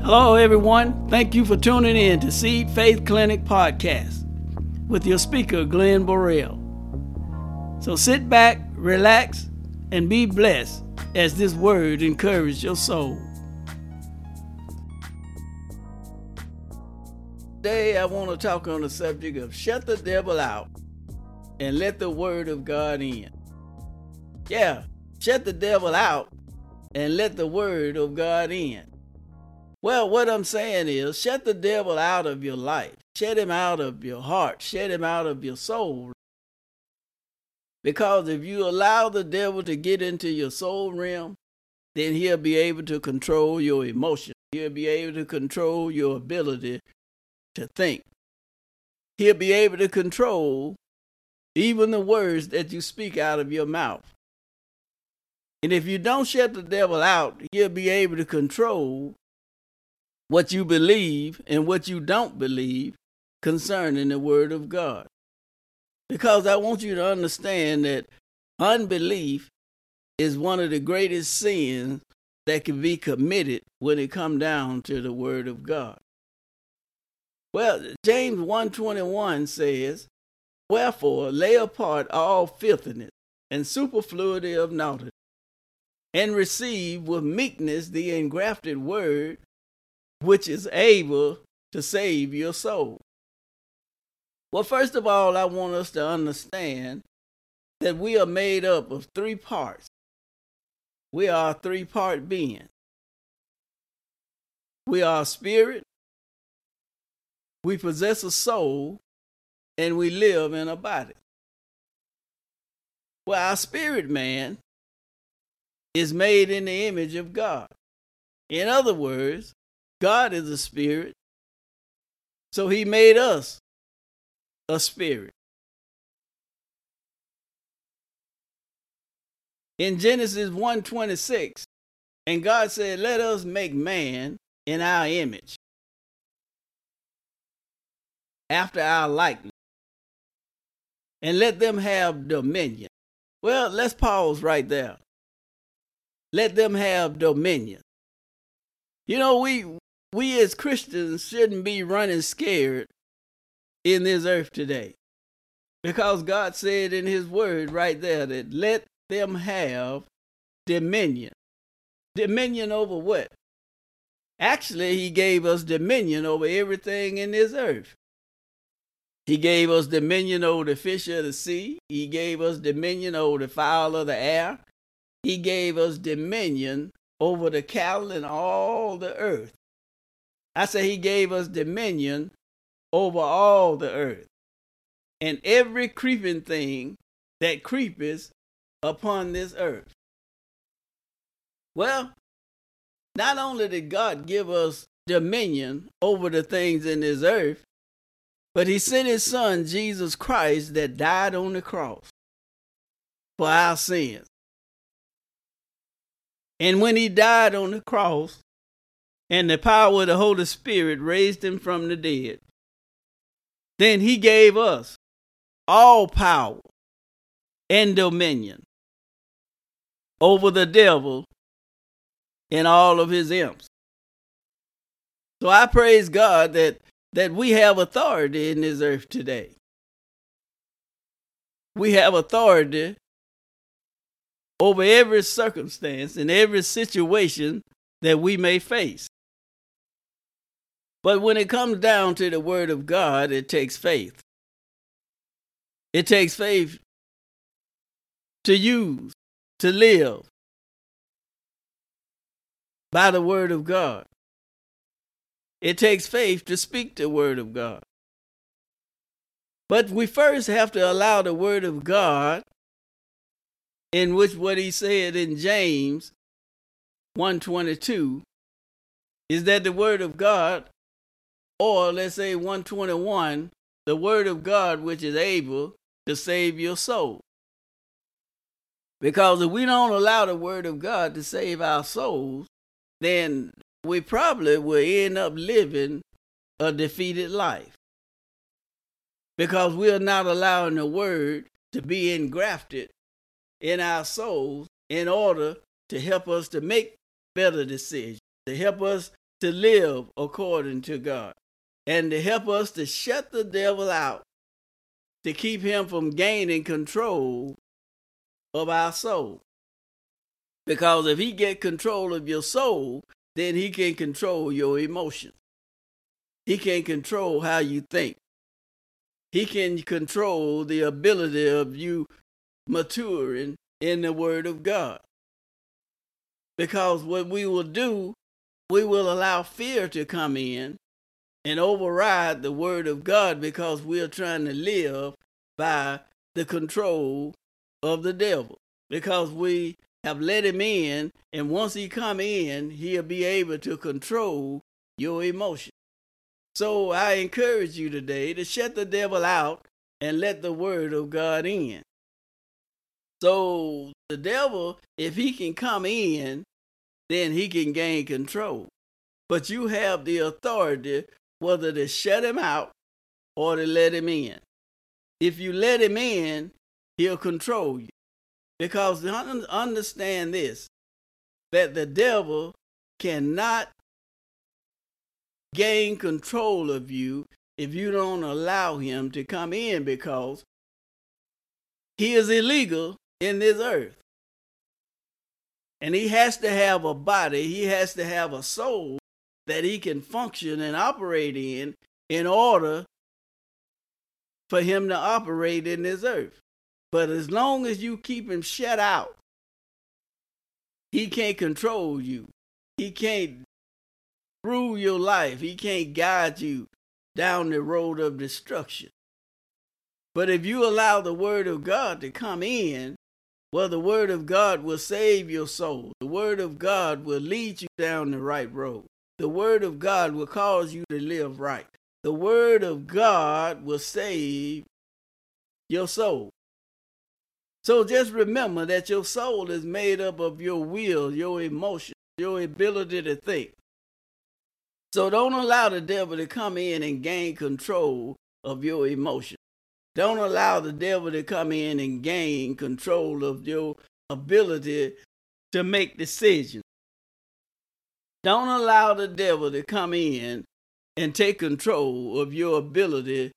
Hello, everyone. Thank you for tuning in to Seed Faith Clinic Podcast with your speaker, Glenn Borrell. So sit back, relax, and be blessed as this word encourages your soul. Today, I want to talk on the subject of shut the devil out and let the word of God in. Yeah, shut the devil out and let the word of God in. Well, what I'm saying is, shut the devil out of your life. Shut him out of your heart. Shut him out of your soul. Because if you allow the devil to get into your soul realm, then he'll be able to control your emotions. He'll be able to control your ability to think. He'll be able to control even the words that you speak out of your mouth. And if you don't shut the devil out, he'll be able to control what you believe and what you don't believe concerning the Word of God. Because I want you to understand that unbelief is one of the greatest sins that can be committed when it come down to the Word of God. Well, James 121 says, Wherefore lay apart all filthiness and superfluity of naughtiness, and receive with meekness the engrafted word which is able to save your soul. Well, first of all, I want us to understand that we are made up of three parts. We are a three part being. We are a spirit, we possess a soul, and we live in a body. Well, our spirit man is made in the image of God. In other words, God is a spirit. So he made us a spirit. In Genesis 1:26, and God said, "Let us make man in our image, after our likeness, and let them have dominion." Well, let's pause right there. Let them have dominion. You know, we we as Christians shouldn't be running scared in this earth today. Because God said in His Word right there that let them have dominion. Dominion over what? Actually, He gave us dominion over everything in this earth. He gave us dominion over the fish of the sea. He gave us dominion over the fowl of the air. He gave us dominion over the cattle and all the earth. I say he gave us dominion over all the earth and every creeping thing that creepeth upon this earth. Well, not only did God give us dominion over the things in this earth, but he sent his son, Jesus Christ, that died on the cross for our sins. And when he died on the cross, and the power of the Holy Spirit raised him from the dead. Then he gave us all power and dominion over the devil and all of his imps. So I praise God that, that we have authority in this earth today. We have authority over every circumstance and every situation that we may face. But when it comes down to the Word of God, it takes faith. It takes faith to use, to live by the Word of God. It takes faith to speak the Word of God. But we first have to allow the Word of God, in which what he said in James 122, is that the Word of God or let's say 121, the word of God which is able to save your soul. Because if we don't allow the word of God to save our souls, then we probably will end up living a defeated life. Because we are not allowing the word to be engrafted in our souls in order to help us to make better decisions, to help us to live according to God and to help us to shut the devil out, to keep him from gaining control of our soul. Because if he get control of your soul, then he can control your emotions. He can control how you think. He can control the ability of you maturing in the Word of God. Because what we will do, we will allow fear to come in and override the Word of God because we are trying to live by the control of the devil. Because we have let him in, and once he come in, he'll be able to control your emotions. So I encourage you today to shut the devil out and let the word of God in. So the devil, if he can come in, then he can gain control. But you have the authority whether to shut him out or to let him in. If you let him in, he'll control you. Because understand this that the devil cannot gain control of you if you don't allow him to come in because he is illegal in this earth. And he has to have a body, he has to have a soul that he can function and operate in in order for him to operate in this earth. But as long as you keep him shut out, he can't control you. He can't rule your life. He can't guide you down the road of destruction. But if you allow the word of God to come in, well, the word of God will save your soul. The word of God will lead you down the right road. The word of God will cause you to live right. The word of God will save your soul. So just remember that your soul is made up of your will, your emotions, your ability to think. So don't allow the devil to come in and gain control of your emotions. Don't allow the devil to come in and gain control of your ability to make decisions. Don't allow the devil to come in and take control of your ability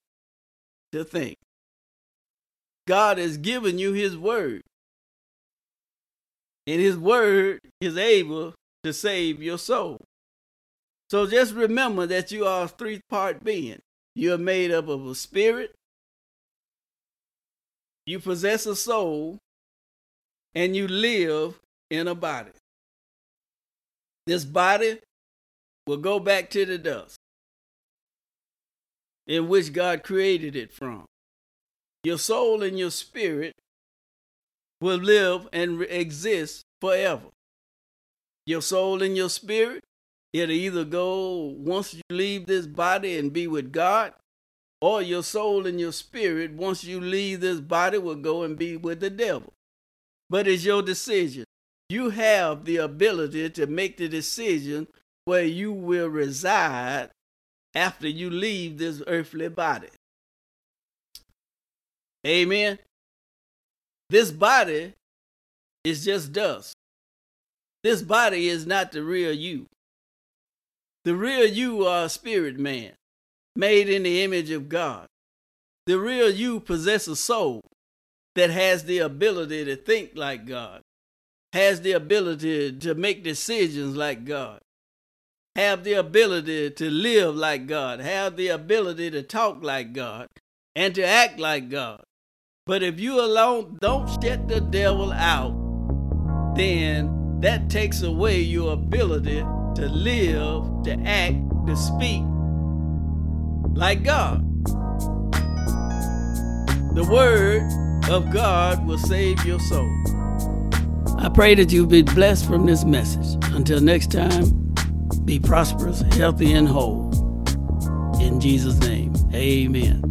to think. God has given you his word. And his word is able to save your soul. So just remember that you are a three part being. You are made up of a spirit, you possess a soul, and you live in a body. This body will go back to the dust in which God created it from your soul and your spirit will live and exist forever. Your soul and your spirit, it'll either go once you leave this body and be with God, or your soul and your spirit, once you leave this body, will go and be with the devil. But it's your decision. You have the ability to make the decision where you will reside after you leave this earthly body. Amen. This body is just dust. This body is not the real you. The real you are a spirit man, made in the image of God. The real you possess a soul that has the ability to think like God, has the ability to make decisions like God, have the ability to live like God, have the ability to talk like God, and to act like God. But if you alone don't shut the devil out, then that takes away your ability to live, to act, to speak like God. The word of God will save your soul. I pray that you've been blessed from this message. Until next time, be prosperous, healthy, and whole. In Jesus' name, amen.